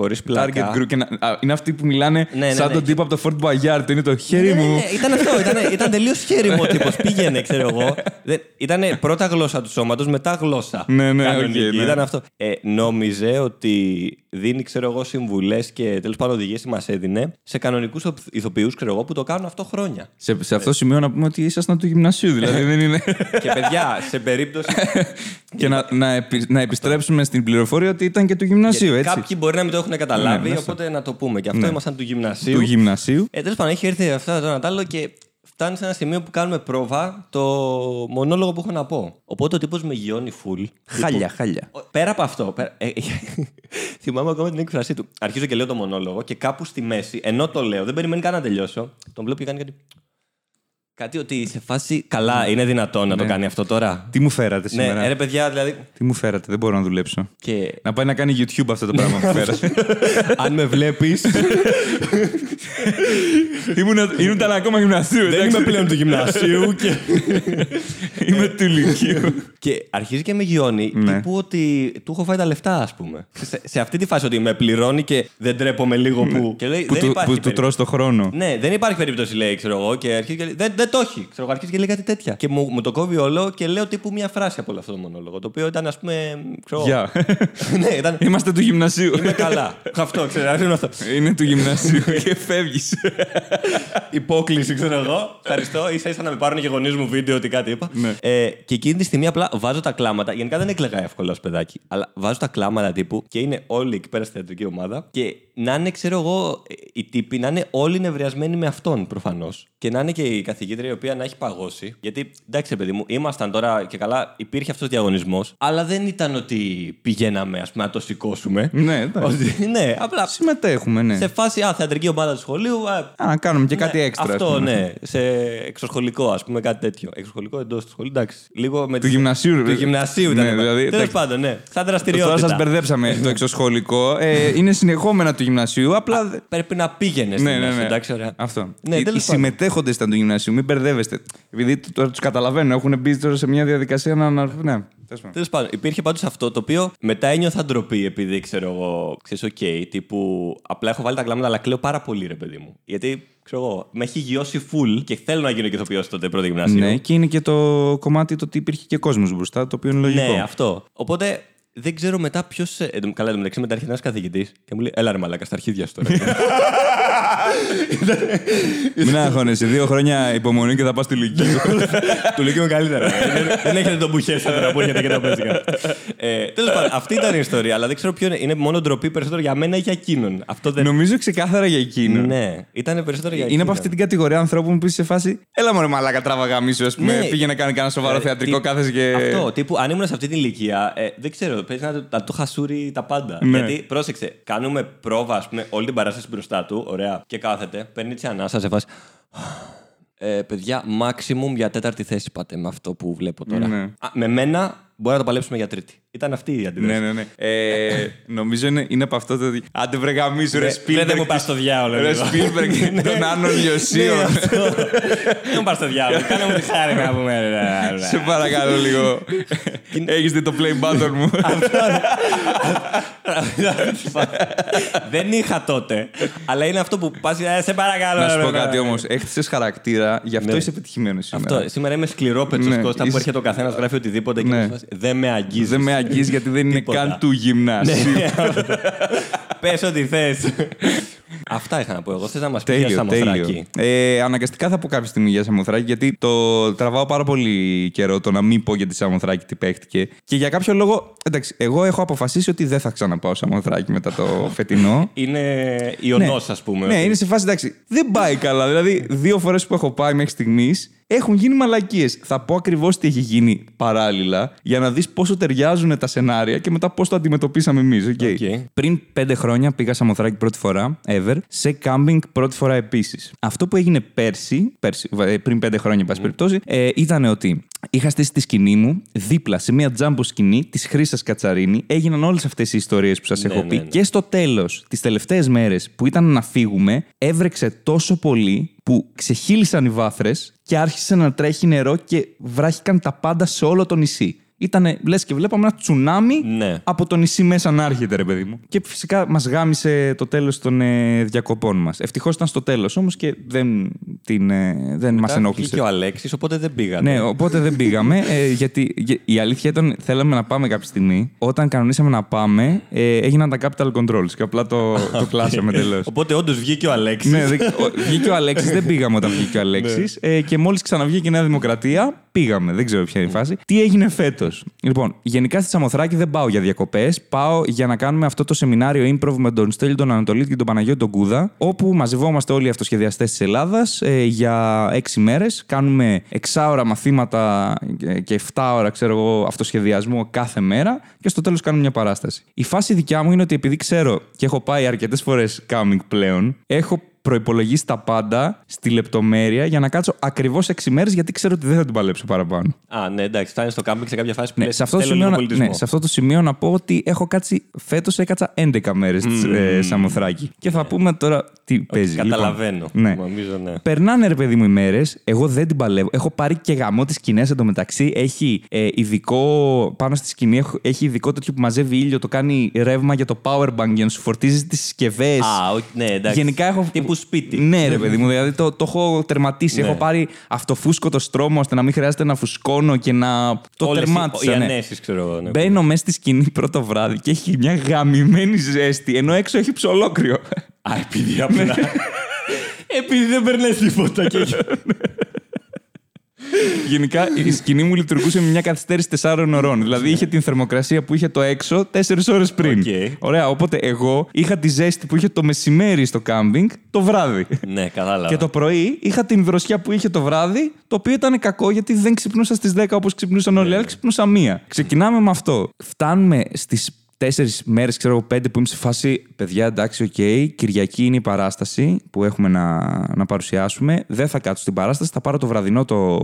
Χωρίς Target πλάκα. group και να, α, είναι αυτοί που μιλάνε ναι, σαν ναι. τον τύπο από το Fort Boyard. Είναι το χέρι Ναι, μου. ναι, ήταν αυτό. Ήταν, ήταν τελείως χέρι μου ο [LAUGHS] τύπος. Πήγαινε, ξέρω εγώ. Δεν- Ήταν πρώτα γλώσσα του σώματος, μετά γλώσσα. Ναι, ναι, κανονική. οκ, ναι. Ήταν αυτό. Ε, νόμιζε ότι δίνει, ξέρω εγώ, συμβουλές και τέλος πάντων οδηγίες μας έδινε σε κανονικούς ηθοποιούς, ξέρω εγώ, που το κάνουν αυτό χρόνια. Σε, σε αυτό το σημείο να πούμε ότι ήσασταν του γυμνασίου, δηλαδή δεν είναι. και παιδιά, σε περίπτωση. [LAUGHS] και να, να, επι- να επιστρέψουμε στην πληροφορία ότι ήταν και του γυμνασίου, έτσι. Κάποιοι μπορεί να μην το έχουν καταλάβει, Ναι, οπότε να το πούμε. Και αυτό Ναι. ήμασταν του γυμνασίου. Του γυμνασίου. Ε, τέλος πάντων, έχει έρθει αυτό το ένα τ' άλλο και φτάνει σε ένα σημείο που κάνουμε πρόβα το μονόλογο που έχω να πω. Οπότε ο τύπος με γιώνει full. Χάλια, χάλια. Ο- Πέρα από αυτό. Πέρα, ε, ε, [LAUGHS] θυμάμαι ακόμα την έκφρασή του. Αρχίζω και λέω το μονόλογο και κάπου στη μέση, ενώ το λέω, δεν περιμένει καν να τελειώσω. Τον βλέπω και κάνει κάτι. Κάτι ότι σε φάση. Καλά, είναι δυνατόν να το Ναι. κάνει αυτό τώρα; Τι μου φέρατε Ναι, σήμερα; ε, ρε παιδιά, δηλαδή. Τι μου φέρατε, δεν μπορώ να δουλέψω. Και Να πάει να κάνει YouTube αυτό το πράγμα που φέρατε. [LAUGHS] αν με βλέπεις. [LAUGHS] Ήμουν, ήμουν ακόμα γυμνασίου, δεν εντάξει. είμαι πλέον του γυμνασίου [LAUGHS] και. Είμαι του Λυκείου. και αρχίζει και με γιώνει Ναι. τύπου ότι του έχω φάει τα λεφτά, ας πούμε. σε, σε αυτή τη φάση ότι με πληρώνει και δεν τρέπομαι λίγο που. Και λέει, Ναι. που δεν του, υπάρχει που του περίπτωση. τρως το χρόνο. Ναι, δεν υπάρχει περίπτωση, λέει, ξέρω εγώ. Και αρχίζει και λέει, δεν, δεν το έχει. Ξέρω εγώ, αρχίζει και λέει κάτι τέτοια. Και μου, μου το κόβει όλο και λέω τύπου μια φράση από όλο αυτό το μονόλογο. Το οποίο ήταν, ας πούμε. Ξέρω, εγώ. Γεια. [LAUGHS] ναι, ήταν. Είμαστε του γυμνασίου. Είμαι καλά. αυτό, ξέρω, είναι αυτό. Είναι του γυμνασίου και φεύγεις. [LAUGHS] Υπόκληση, ξέρω εγώ. Ευχαριστώ. σα ίσα να με πάρουν οι γονείς μου βίντεο ότι κάτι είπα. Ναι. Ε, και εκείνη τη στιγμή απλά βάζω τα κλάματα. Γενικά δεν έκλαιγα εύκολα ως παιδάκι. Αλλά βάζω τα κλάματα τύπου και είναι όλοι εκεί πέρα στη θεατρική ομάδα. Και να είναι, ξέρω εγώ, ε, οι τύποι να είναι όλοι νευριασμένοι με αυτόν προφανώς. Και να είναι και η καθηγήτρια η οποία να έχει παγώσει. Γιατί εντάξει, ρε παιδί μου, ήμασταν τώρα και καλά, υπήρχε αυτός ο διαγωνισμός. Αλλά δεν ήταν ότι πηγαίναμε, ας πούμε, να το σηκώσουμε. Ναι, εντάξει. Ότι- ναι, απλά Συμμετέχουμε, ναι. σε φάση, α, θεατρική ομάδα του σχολείου. α, Α, να κάνουμε και κάτι ναι, έξτρα. ας Αυτό, πούμε. ναι. Σε εξωσχολικό, ας πούμε, κάτι τέτοιο. Εξωσχολικό εντός του σχολείου, εντάξει. Λίγο με Του τις- γυμνασίου, Του ρε. γυμνασίου ήταν. Ναι, δηλαδή, Τέλος εντάξει. πάντων, ναι. Σαν Τώρα δραστηριότητα. σα μπερδέψαμε το εξωσχολικό. Ε, είναι συνεχόμενα του γυμνασίου. Απλά. Πρέπει να πήγαινες Ναι, ναι, ναι. Εντάξει, ωραία. Αυτό. Ναι, οι, τέλος οι πάντων. συμμετέχοντες ήταν του γυμνασίου, μην μπερδεύεστε. Επειδή τ- τώρα τους καταλαβαίνω, έχουν μπει τώρα σε μια διαδικασία να. να- Ναι, τέλος πάντων. Τέλος πάντων, υπήρχε πάντως αυτό το οποίο μετά ένιωθα ντροπή επειδή ξέρω εγώ, ξέρεις, οκ, τύπου απλά έχω βάλει τα κλάματα, αλλά κλαίω πάρα πολύ, ρε παιδί μου. Γιατί ξέρω εγώ, με έχει γιώσει full και θέλω να γίνω και ηθοποιός τότε πρώτο γυμνάσιο. Ναι, και είναι και το κομμάτι το ότι υπήρχε και κόσμος μπροστά, το οποίο είναι λογικό. Ναι, αυτό. Οπότε δεν ξέρω μετά ποιος. Καλά, εν τω μεταξύ μετά έρχεται ένας καθηγητής και μου λέει: Έλα ρε μαλάκα, στα αρχίδια σου τώρα. [LAUGHS] Μην αγχώνεσαι. Δύο χρόνια υπομονή και θα πας στη Λυκείο. Του Λυκείου είναι καλύτερα. Δεν- Δεν έχετε τον μπουχέσαι τώρα που έρχεται και τα παίζει. Τέλος πάντων, αυτή ήταν η ιστορία, αλλά δεν ξέρω ποιο είναι. Είναι μόνο ντροπή περισσότερο για μένα ή για εκείνον. Αυτό δεν. Νομίζω ξεκάθαρα για εκείνο. Ναι, ήταν περισσότερο για Είναι εκείνον. από αυτή την κατηγορία ανθρώπων που είσαι σε φάση. Έλα μωρέ μαλάκα τράβαγα μίσου, ας πούμε. Ναι. Πήγαινε να κάνει κανένα σοβαρό Ε, θεατρικό, τι- κάθεσαι και. Αυτό, τύπου, αν ήμουν σε αυτή την ηλικία, ε, δεν ξέρω, παίζει να, το- να το χασούρει τα πάντα. Ναι. Γιατί, πρόσεξε, κάνουμε πρόβα, ας πούμε, όλη την παράσταση μπροστά του, ωραία, και κάθεται, παίρνει τη ανάσα σε φάση. Ε, παιδιά, maximum για τέταρτη θέση πάτε με αυτό που βλέπω τώρα. Ναι. Α, με μένα μπορεί να το παλέψουμε για τρίτη. Ήταν αυτή η αντίδραση. Ναι, ναι, ναι. Ε, [LAUGHS] νομίζω είναι, είναι από αυτό το. ότι, Άντε βρε γαμίσου, ρε Ναι, Σπίλμπεργκ. δεν μου πας στο διάολο, Ρε λίγο. Σπίλμπεργκ [LAUGHS] Ναι. τον Άνω Λιοσίων. Ναι, αυτό. Δεν μου πας στο διάολο. [LAUGHS] Κάνε μου τη χάρη να πούμε. Σε παρακαλώ λίγο. Έχεις δει το play button μου. Δεν είχα τότε. Αλλά είναι αυτό που πας. Σε παρακαλώ. Να σου ρε, πω ρε, κάτι ρε. όμως. Έχτισες χαρακτήρα, γι' αυτό Ναι. είσαι πετυχημένο σήμερα. Αυτό. Σήμερα είμαι σκληρόπετσος Ναι, Κώστα που είσαι- έρχεται ο καθένας γράφει οτιδήποτε και Ναι. μου φάση, δεν με αγγίζεις. Δεν με αγγίζεις γιατί δεν είναι Τίποτα. καν του γυμνασίου. [LAUGHS] Πες ό,τι θες. Αυτά είχα να πω εγώ. Θες να μας πει για Τέλειο, Σαμοθράκη; τέλειο. Ε, αναγκαστικά θα πω κάποια στιγμή για Σαμοθράκη, γιατί το τραβάω πάρα πολύ καιρό το να μην πω για τη Σαμοθράκη τι παίχτηκε. Και για κάποιο λόγο, εντάξει, εγώ έχω αποφασίσει ότι δεν θα ξαναπάω Σαμοθράκη μετά το [LAUGHS] φετινό. Είναι ιονός, ας πούμε. Ναι, ότι- είναι σε φάση εντάξει. Δεν πάει καλά. Δηλαδή, δύο φορές που έχω πάει μέχρι στιγμής έχουν γίνει μαλακίες. Θα πω ακριβώς τι έχει γίνει παράλληλα για να δεις πόσο ταιριάζουν τα σενάρια και μετά πώς το αντιμετωπίσαμε εμείς. Okay. Οκ. Πριν πέντε χρόνια πήγα Σαμοθράκη πρώτη φορά, ever, σε κάμπινγκ πρώτη φορά επίσης. Αυτό που έγινε πέρσι, πέρσι ε, πριν πέντε χρόνια, εν πάση περιπτώσει, ε, ήταν ότι είχα στήσει τη σκηνή μου δίπλα σε μια τζάμπο σκηνή της Χρήσας Κατσαρίνη. Έγιναν όλες αυτές οι ιστορίες που σας Ναι, έχω ναι, πει. ναι. Και στο τέλος, τις τελευταίες μέρες που ήταν να φύγουμε, έβρεξε τόσο πολύ που ξεχείλισαν οι βάθρες και άρχισε να τρέχει νερό και βράχηκαν τα πάντα σε όλο το νησί. Ήταν λες και βλέπαμε ένα τσουνάμι Ναι. από το νησί μέσα να έρχεται, ρε παιδί μου. Και φυσικά μας γάμισε το τέλος των ε, διακοπών μας. Ευτυχώς ήταν στο τέλος όμως και δεν, την, ε, δεν μας Μετά ενόχλησε. βγήκε ο Αλέξης, οπότε δεν πήγατε. Ναι, οπότε δεν πήγαμε. Ε, γιατί γε- η αλήθεια ήταν θέλαμε να πάμε κάποια στιγμή. Όταν κανονίσαμε να πάμε, ε, έγιναν τα capital controls και απλά το, το κλάσαμε [LAUGHS] τελείως. Οπότε όντως βγήκε ο Αλέξης. ναι, δεν- ο- βγήκε ο Αλέξης, δεν πήγαμε όταν βγήκε ο Αλέξης. ε, και μόλις ξαναβγήκε η Νέα Δημοκρατία, πήγαμε. Δεν ξέρω ποια είναι η φάση. Τι έγινε φέτος; Λοιπόν, γενικά στη Σαμοθράκη δεν πάω για διακοπές. Πάω για να κάνουμε αυτό το σεμινάριο improv με τον Στέλιο τον Ανατολίτη και τον Παναγιώτη τον Κούδα, όπου μαζευόμαστε όλοι οι αυτοσχεδιαστές της Ελλάδας ε, για έξι μέρες. Κάνουμε εξάωρα μαθήματα και- και 7 ώρα, ξέρω εγώ, αυτοσχεδιασμό κάθε μέρα και στο τέλος κάνουμε μια παράσταση. Η φάση δικιά μου είναι ότι επειδή ξέρω και έχω πάει αρκετές φορές coming πλέον, έχω προπολογίσει τα πάντα στη λεπτομέρεια για να κάτσω ακριβώς 6 μέρες γιατί ξέρω ότι δεν θα την παλέψω παραπάνω. Α, ναι, εντάξει, φτάνει στο κάμπινγκ σε κάποια φάση που Ναι, λες, σε, αυτό το θέλω σημείο, λίγο να- πολιτισμό. ναι, σε αυτό το σημείο να πω ότι έχω κάτσει. Φέτος έκατσα 11 μέρες ε, Σαμοθράκη. Και θα πούμε τώρα τι παίζει. Καταλαβαίνω. Λοιπόν, ναι. Νομίζω, ναι. Περνάνε ρε παιδί μου οι μέρες. Εγώ δεν την παλεύω. Έχω πάρει και γαμό τις σκηνές εντωμεταξύ. Έχει ε, ειδικό. Πάνω στη σκηνή έχω- έχει ειδικό τέτοιο που μαζεύει ήλιο. Το κάνει ρεύμα για το powerbank για να σου φορτίζει τις συσκευές. Α, οκ, ναι, εντάξει. Γενικά έχω. Τύπου σπίτι. Ναι, ρε παιδί μου, δηλαδή το, το έχω τερματίσει. Ναι. Έχω πάρει αυτοφούσκωτο στρώμα ώστε να μην χρειάζεται να φουσκώνω και να. Το Όλες οι- τερμάτισα. Οι ναι. ανέσεις, ξέρω εγώ. ναι. Μπαίνω μέσα στη σκηνή πρώτο βράδυ και έχει μια γαμημένη ζέστη, ενώ έξω έχει ψωλόκρυο. Α, επειδή απλά. επειδή δεν περνάει τίποτα και Γενικά η σκηνή μου λειτουργούσε με μια καθυστέρηση 4 ωρών. Δηλαδή είχε την θερμοκρασία που είχε το έξω 4 ώρες πριν. Οκ. Ωραία, οπότε εγώ είχα τη ζέστη που είχε το μεσημέρι στο κάμπινγκ το βράδυ. ναι, κατάλαβα. Και το πρωί είχα την δροσιά που είχε το βράδυ, το οποίο ήταν κακό γιατί δεν ξυπνούσα στις 10 όπως ξυπνούσαν όλοι οι άλλοι, ξυπνούσα μία. Ξεκινάμε με αυτό. Φτάνουμε στις τέσσερις μέρες, ξέρω εγώ, πέντε που είμαι σε φάση. Παιδιά, εντάξει, οκ. Κυριακή είναι η παράσταση που έχουμε να, να παρουσιάσουμε. Δεν θα κάτσω στην παράσταση, θα πάρω το βραδινό το,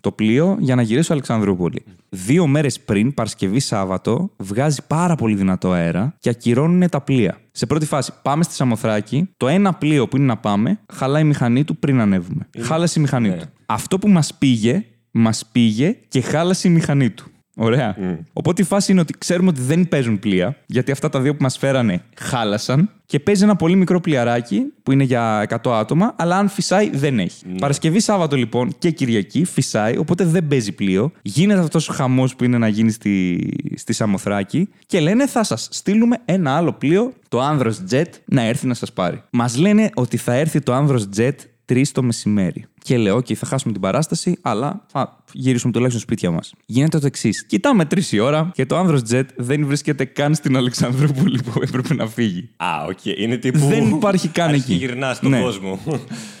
το πλοίο για να γυρίσω Αλεξανδρούπολη. Δύο μέρες πριν, Παρασκευή Σάββατο, βγάζει πάρα πολύ δυνατό αέρα και ακυρώνουν τα πλοία. Σε πρώτη φάση, πάμε στη Σαμοθράκη. Το ένα πλοίο που είναι να πάμε, χαλάει η μηχανή του πριν ανέβουμε. Χάλασε η μηχανή Ναι. του. Αυτό που μας πήγε, μας πήγε και χάλασε η μηχανή του. Ωραία. Οπότε η φάση είναι ότι ξέρουμε ότι δεν παίζουν πλοία, γιατί αυτά τα δύο που μας φέρανε χάλασαν και παίζει ένα πολύ μικρό πλοιαράκι που είναι για 100 άτομα, αλλά αν φυσάει δεν έχει. Παρασκευή, Σάββατο λοιπόν και Κυριακή φυσάει, οπότε δεν παίζει πλοίο. Γίνεται αυτός ο χαμός που είναι να γίνει στη, στη Σαμοθράκη και λένε θα σας στείλουμε ένα άλλο πλοίο, το Άνδρος Jet, να έρθει να σας πάρει. Μας λένε ότι θα έρθει το Άνδρος Jet 3 το μεσημέρι. Και λέω: OK, θα χάσουμε την παράσταση, αλλά θα γυρίσουμε τουλάχιστον σπίτια μας. Γίνεται το εξής. Κοιτάμε 3 η ώρα και το Άνδρος Jet δεν βρίσκεται καν στην Αλεξανδρούπολη που έπρεπε να φύγει. Α, οκ. Είναι τύπου. Δεν υπάρχει καν Αρχίζει εκεί. γυρνά στον Ναι. κόσμο.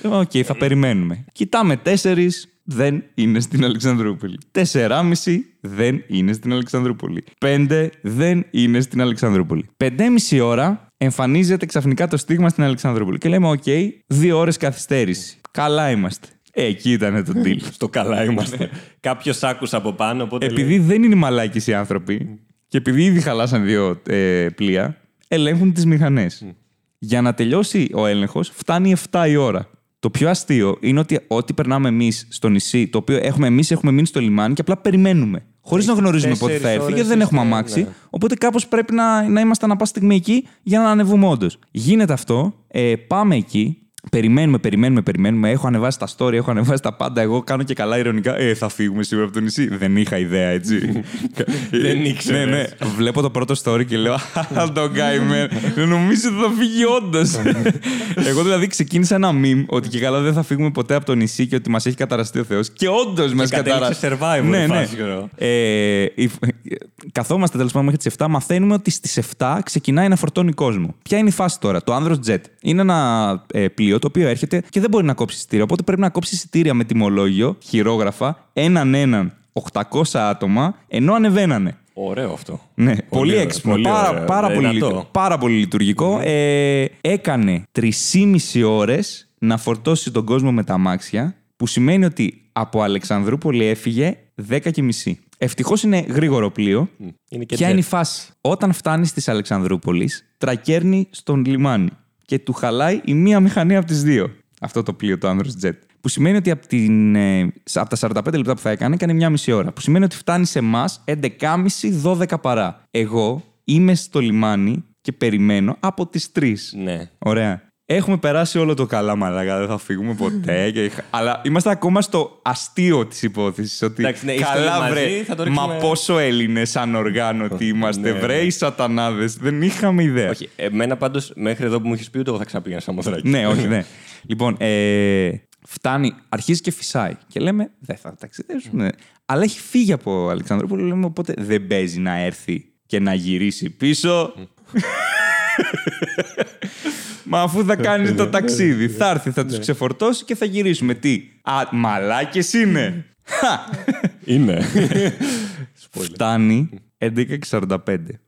Οκ, θα περιμένουμε. Κοιτάμε 4, δεν είναι στην Αλεξανδρούπολη. 4,5 δεν είναι στην Αλεξανδρούπολη. 5 δεν είναι στην Αλεξανδρούπολη. 5,5 ώρα εμφανίζεται ξαφνικά το στίγμα στην Αλεξανδρούπολη. Και λέμε: Οκ, δύο ώρες καθυστέρηση. Καλά είμαστε. Ε, εκεί ήταν το deal. Στο καλά είμαστε. Κάποιος άκουσε από πάνω, οπότε. λέει, επειδή δεν είναι μαλάκες οι άνθρωποι και επειδή ήδη χαλάσαν δύο ε, πλοία, ελέγχουν τις μηχανές. Για να τελειώσει ο έλεγχος φτάνει 7 η ώρα. Το πιο αστείο είναι ότι ό,τι περνάμε εμείς στο νησί, το οποίο έχουμε εμείς, έχουμε μείνει στο λιμάνι και απλά περιμένουμε. Χωρίς να γνωρίζουμε πότε θα τέσσερις έρθει, ώρες γιατί δεν έχουμε είστε, αμάξι. ναι. Οπότε κάπως πρέπει να, να είμαστε ανά πάση στιγμή εκεί για να ανεβούμε όντως. Γίνεται αυτό, ε, πάμε εκεί, περιμένουμε, περιμένουμε, περιμένουμε. Έχω ανεβάσει τα story, έχω ανεβάσει τα πάντα. Εγώ κάνω και καλά ηρωνικά. Ε, θα φύγουμε σίγουρα από το νησί. Δεν είχα ιδέα, έτσι. [LAUGHS] Δεν ήξερες. Ναι, ναι. Βλέπω το πρώτο story και λέω «Α, τον καημένο. Νομίζω ότι θα φύγει όντως. Εγώ δηλαδή ξεκίνησα ένα meme ότι και καλά δεν θα φύγουμε ποτέ από το νησί και ότι μας έχει καταραστεί ο Θεός. Και όντως μας κατέληξε καταραστεί. survivor Ναι, η ναι. φάση, ξέρω. Ε, η- καθόμαστε τέλος πάντων μέχρι τις 7, μαθαίνουμε ότι στις 7 ξεκινάει να φορτώνει κόσμο. Ποια είναι η φάση τώρα, το Άνδρος Jet. Είναι ένα ε, πλοίο το οποίο έρχεται και δεν μπορεί να κόψει εισιτήρια. Οπότε πρέπει να κόψει εισιτήρια με τιμολόγιο, χειρόγραφα, έναν έναν 800 άτομα, ενώ ανεβαίνανε. Ωραίο αυτό. Ναι, πολύ, ωραίο, έξυπνο. πολύ πάρα, ωραίο. πάρα, πολύ, Δυνατό. λειτου- πάρα πολύ λειτουργικό. Ε, έκανε 3,5 ώρες να φορτώσει τον κόσμο με τα αμάξια, που σημαίνει ότι από Αλεξανδρούπολη έφυγε 10 και μισή. Ευτυχώς είναι γρήγορο πλοίο. Είναι και Ποια jet. είναι η φάση. Όταν φτάνει τη Αλεξανδρούπολης, τρακέρνει στον λιμάνι και του χαλάει η μία μηχανή από τις δύο. Αυτό το πλοίο, το Andros Jet. Που σημαίνει ότι από, την, ε, από τα 45 λεπτά που θα έκανε, έκανε μία μισή ώρα. Που σημαίνει ότι φτάνει σε εμάς 11.30-12 παρά. Εγώ είμαι στο λιμάνι και περιμένω από τις 3. Ναι. Ωραία. Έχουμε περάσει όλο το καλά, μαλάκα. Δεν θα φύγουμε ποτέ. Και... Αλλά είμαστε ακόμα στο αστείο της υπόθεσης. Ότι Εντάξει, ναι, είστε καλά, όλοι μαζί, βρε. θα το Μα ρίξουμε- πόσο Έλληνες ανοργάνωτοι είμαστε. Ναι, βρε, ναι. οι σατανάδες. Δεν είχαμε ιδέα. Όχι, εμένα πάντως μέχρι εδώ που μου έχει πει, ούτε εγώ θα ξαναπήγαινα σαν μοθράκι. ναι, όχι, ναι. λοιπόν, ε, φτάνει, αρχίζει και φυσάει. Και λέμε, δεν θα ταξιδέψουμε. Αλλά έχει φύγει από Αλεξανδρούπολη. Λέμε, οπότε δεν παίζει να έρθει και να γυρίσει πίσω. Μα αφού θα κάνεις το ταξίδι, θα έρθει, θα τους ξεφορτώσει και θα γυρίσουμε. Τι, Α, μαλάκες είναι. Χα! [LAUGHS] Είναι. [LAUGHS] Φτάνει 11.45.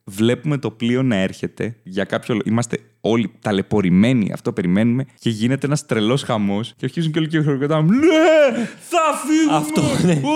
Βλέπουμε το πλοίο να έρχεται. Για κάποιο λόγο. Είμαστε όλοι ταλαιπωρημένοι. Αυτό περιμένουμε. Και γίνεται ένας τρελός χαμός. Και αρχίζουν και όλοι και χειροκροτάμε. Ναι! Θα φύγουμε! Αυτό, ναι. Ω,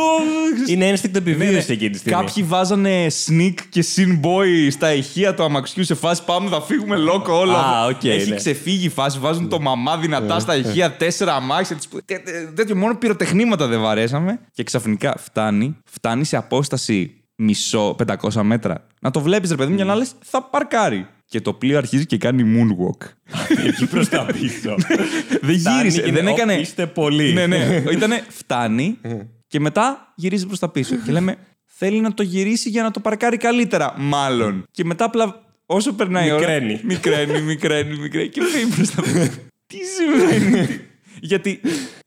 Είναι ένστικτο ναι, ναι. επιβίωση εκείνη τη στιγμή. Κάποιοι βάζανε Snik και Sin Boy στα ηχεία του αμαξιού σε φάση πάμε, θα φύγουμε λόκο όλο. Α, οκ, Έχει ναι. ξεφύγει η φάση, βάζουν το μαμά δυνατά στα ηχεία, τέσσερα αμάξια. τις- τε- τε- Τέτοιο μόνο πυροτεχνήματα δεν βαρέσαμε. Και ξαφνικά φτάνει, φτάνει σε απόσταση μισό, 500 μέτρα. Να το βλέπεις, ρε παιδί μου, για να λες, θα παρκάρει. Και το πλοίο αρχίζει και κάνει moonwalk. [LAUGHS] Εκεί προς τα πίσω. [LAUGHS] δεν Φτάνει γύρισε, και δεν είναι, έκανε. «Ω, Είστε πολλοί. ναι, ναι. [LAUGHS] Ήτανε φτάνει και μετά γυρίζει προς τα πίσω. και λέμε, θέλει να το γυρίσει για να το παρκάρει καλύτερα, μάλλον. Και μετά απλά όσο περνάει η ώρα. Μικραίνει. Μικραίνει, μικραίνει, μικραίνει. Και φύγει προς τα πίσω. Τι συμβαίνει. Γιατί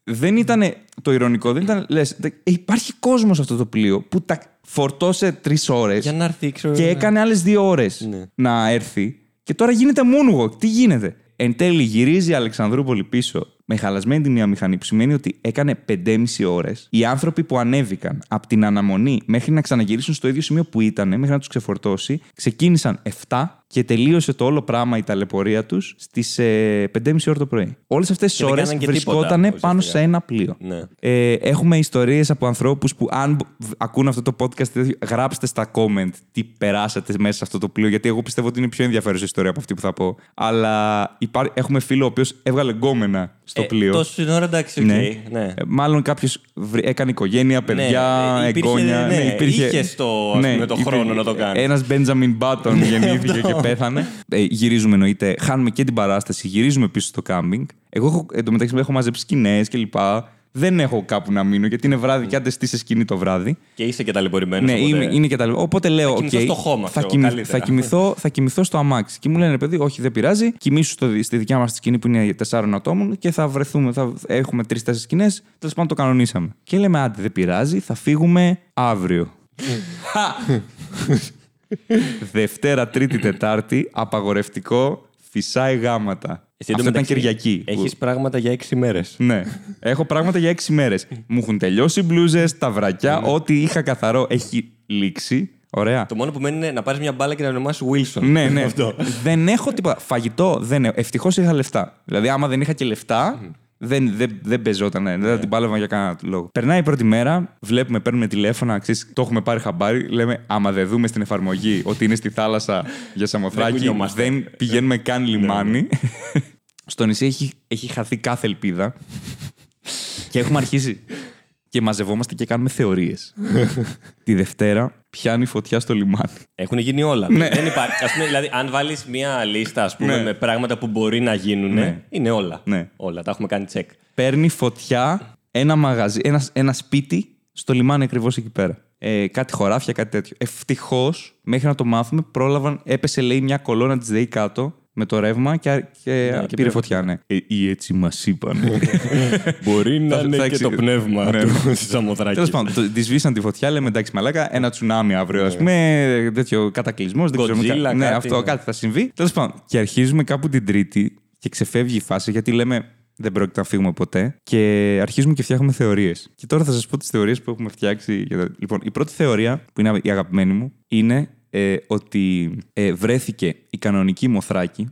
δεν ήταν. Το ηρωνικό δεν ήταν. Λες, υπάρχει κόσμος σε αυτό το πλοίο που τα φορτώσε τρεις ώρες Για να έρθει, ξέρω. και έκανε άλλες δύο ώρες Ναι. να έρθει. Και τώρα γίνεται moonwalk. Τι γίνεται; Εν τέλει γυρίζει η Αλεξανδρούπολη πίσω με χαλασμένη τη μία μηχανή, που σημαίνει ότι έκανε 5,5 ώρες. Οι άνθρωποι που ανέβηκαν από την αναμονή μέχρι να ξαναγυρίσουν στο ίδιο σημείο που ήταν, μέχρι να τους ξεφορτώσει, ξεκίνησαν 7 και τελείωσε το όλο πράγμα η ταλαιπωρία τους στις ε, 5,5 ώρες το πρωί. Όλες αυτές τις δεν ώρες κάναν και βρισκόταν τίποτα, πάνω ουσιαστικά. σε ένα πλοίο. Ναι. Ε, έχουμε ιστορίες από ανθρώπους που, αν β- ακούν αυτό το podcast, τέτοιο, γράψτε στα comment τι περάσατε μέσα σε αυτό το πλοίο. Γιατί εγώ πιστεύω ότι είναι πιο ενδιαφέρουσα ιστορία από αυτή που θα πω. Αλλά υπά- έχουμε φίλο ο οποίος έβγαλε γκόμενα στο Ε, πλοίο. Τόσο την ώρα εντάξει, οκ. Ναι. ναι. Ε, Μάλλον κάποιος έκανε οικογένεια, παιδιά, ε, υπήρχε, εγγόνια. ναι, είχες το, ας πούμε, το χρόνο να το κάνεις. Ένας Benjamin Button γεννήθηκε και πέθανε. Ε, γυρίζουμε εννοείται, χάνουμε και την παράσταση, γυρίζουμε πίσω στο κάμπινγκ. Εγώ έχω, εντωμεταξύ έχω μαζέψει σκηνές κλπ. Δεν έχω κάπου να μείνω γιατί είναι βράδυ και άντε σε σκηνή το βράδυ. Και είσαι και ταλαιπωρημένος. Ναι, είμαι, είναι και τα λοιπά. Οπότε λέω, κοιμηθώ οκ, στο χώμα, θα, ξέρω, κοιμη- καλύτερα. θα, κοιμηθώ, θα κοιμηθώ στο αμάξι. Και μου λένε, παιδί, όχι, δεν πειράζει. Κοιμήσου στο, στη δικιά μας σκηνή που είναι τεσσάρων ατόμων και θα βρεθούμε. Θα έχουμε τρει-τέσσερι σκηνές. Τέλος πάντων, το κανονίσαμε. Και λέμε, άντε, δεν πειράζει, θα φύγουμε αύριο. Δευτέρα, Τρίτη, Τετάρτη, απαγορευτικό, φυσάει γάμα τα. Αυτό ήταν Κυριακή. που- Έχεις πράγματα για έξι μέρες. ναι. Έχω πράγματα για έξι μέρες. Μου έχουν τελειώσει οι μπλούζες, τα βρακιά, ό,τι είχα καθαρό έχει λήξει. Ωραία. Το μόνο που μένει είναι να πάρεις μια μπάλα και να ονομάσεις Wilson. Ναι, ναι. Αυτό. δεν έχω τίποτα. Φαγητό δεν έχω. Ευτυχώς είχα λεφτά. Δηλαδή, άμα δεν είχα και λεφτά, δεν, δεν, δεν παίζόταν. Δεν θα την πάλευα για κανένα λόγο. Περνάει η πρώτη μέρα, βλέπουμε, παίρνουμε τηλέφωνα, ξέρεις, το έχουμε πάρει χαμπάρι. Λέμε, άμα δεν δούμε στην εφαρμογή ότι είναι στη θάλασσα για Σαμοθράκη, κουνιόμαστε. δεν πηγαίνουμε καν λιμάνι. [LAUGHS] Στο νησί έχει, έχει χαθεί κάθε ελπίδα. και έχουμε αρχίσει. Και μαζευόμαστε και κάνουμε θεωρίες. [LAUGHS] Τη Δευτέρα πιάνει φωτιά στο λιμάνι. Έχουν γίνει όλα. Δεν υπάρχει. Ας πούμε, δηλαδή, αν βάλεις μια λίστα ας πούμε, Ναι. με πράγματα που μπορεί να γίνουν, Ναι. είναι όλα. Ναι. Όλα. Τα έχουμε κάνει τσεκ. παίρνει φωτιά ένα μαγαζί, ένας, ένα σπίτι στο λιμάνι ακριβώς εκεί πέρα. Ε, κάτι χωράφια, κάτι τέτοιο. Ευτυχώς, μέχρι να το μάθουμε, πρόλαβαν, έπεσε λέει μια κολόνα της ΔΕΗ κάτω με το ρεύμα και, και, Ναι, και πήρε πήρε φωτιά, ναι. Ε, ή έτσι μας είπαν. [LAUGHS] Μπορεί να Θα- είναι θα και εξη- το πνεύμα Ναι. του [LAUGHS] της Σαμοθράκης. Τέλος πάντων, τη σβήσαν τη φωτιά, λέμε εντάξει, μαλάκα, ένα τσουνάμι αύριο, ας πούμε, τέτοιο κατακλυσμός. Δεν ξέρουμε. Godzilla, κα- Ναι, κάτι, αυτό ναι. κάτι θα συμβεί. Τέλος πάντων, και αρχίζουμε κάπου την Τρίτη και ξεφεύγει η φάση γιατί λέμε δεν πρόκειται να φύγουμε ποτέ και αρχίζουμε και φτιάχνουμε θεωρίες. Και τώρα θα σας πω τις θεωρίες που έχουμε φτιάξει. για τα- Λοιπόν, η πρώτη θεωρία, που είναι η αγαπημένη μου, είναι ε, ότι ε, βρέθηκε η κανονική Μοθράκη.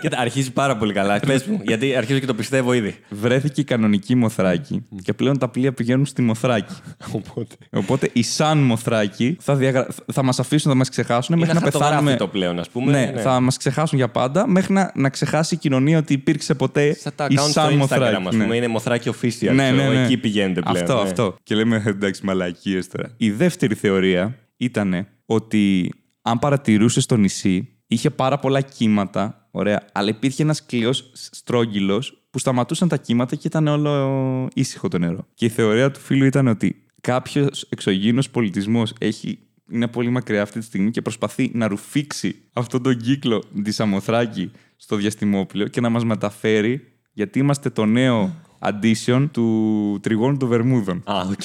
Κοίτα, αρχίζει πάρα πολύ καλά. Πες μου, γιατί αρχίζω και το πιστεύω ήδη. Βρέθηκε η κανονική Μοθράκη και πλέον τα πλοία πηγαίνουν στη Μοθράκη. Οπότε. Οπότε οι σαν Μοθράκη θα, διαγρα... θα μας αφήσουν, θα μας ξεχάσουν μέχρι Είναι να πεθάνουμε. χαρτογράφητο πλέον, ας πούμε. Ναι, θα μας ξεχάσουν για πάντα μέχρι να, να ξεχάσει η κοινωνία ότι υπήρξε ποτέ Σαν τα η account στο σαν Instagram, Μοθράκη. ας πούμε. Ναι. Είναι Μοθράκη official. Ναι, ξέρω, ναι, ναι. Εκεί πηγαίνετε πλέον. Αυτό, ναι. αυτό. Και λέμε εντάξει, μαλακίες τώρα. Η δεύτερη θεωρία ήταν ότι αν παρατηρούσε το νησί, είχε πάρα πολλά κύματα. Ωραία, αλλά υπήρχε ένας κλειός στρόγγυλος που σταματούσαν τα κύματα και ήταν όλο ήσυχο το νερό. Και η θεωρία του φίλου ήταν ότι κάποιος εξωγήινος πολιτισμός έχει. Είναι πολύ μακριά αυτή τη στιγμή και προσπαθεί να ρουφήξει αυτόν τον κύκλο τη Σαμοθράκη στο διαστημόπλοιο και να μας μεταφέρει γιατί είμαστε το νέο addition του τριγώνου των Βερμούδων. Α, οκ.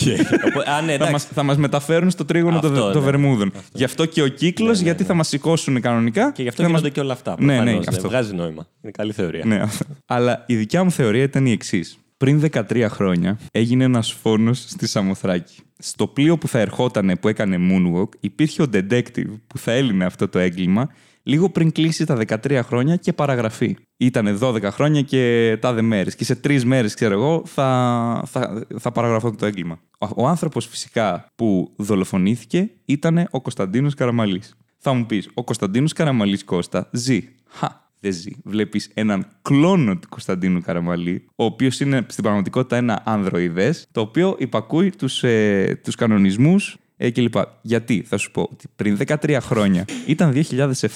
Οπότε- Α, ναι, Θα εντάξει. μας, θα μας μεταφέρουν στο τρίγωνο των Αυτό, των ναι. Βερμούδων. Γι' αυτό και ο κύκλος, γιατί θα μας σηκώσουν κανονικά. Και γι' αυτό θα γίνονται μας- και όλα αυτά. Ναι, ναι, προφανώς, αυτό. Βγάζει νόημα. Είναι καλή θεωρία. Ναι, αυτό. Αλλά η δικιά μου θεωρία ήταν η εξής. Πριν 13 χρόνια έγινε ένας φόνος στη Σαμοθράκη. Στο πλοίο που θα ερχόταν που έκανε Moonwalk, υπήρχε ο detective που θα έλυνε αυτό το έγκλημα λίγο πριν κλείσει τα 13 χρόνια και παραγραφεί. Ήταν 12 χρόνια και τάδε μέρες. Και σε τρεις μέρες, ξέρω εγώ, θα, θα, θα παραγραφώ το έγκλημα. Ο, ο άνθρωπος φυσικά που δολοφονήθηκε ήταν ο Κωνσταντίνος Καραμαλής. Θα μου πεις, ο Κωνσταντίνος Καραμαλής Κώστα ζει. Χα, δεν ζει. Βλέπεις έναν κλόνο του Κωνσταντίνου Καραμαλή, ο οποίος είναι στην πραγματικότητα ένα ανδροειδές, το οποίο υπακούει τους ε, τους κανονισμούς ε, κλπ. Γιατί, θα σου πω, ότι πριν 13 χρόνια ήταν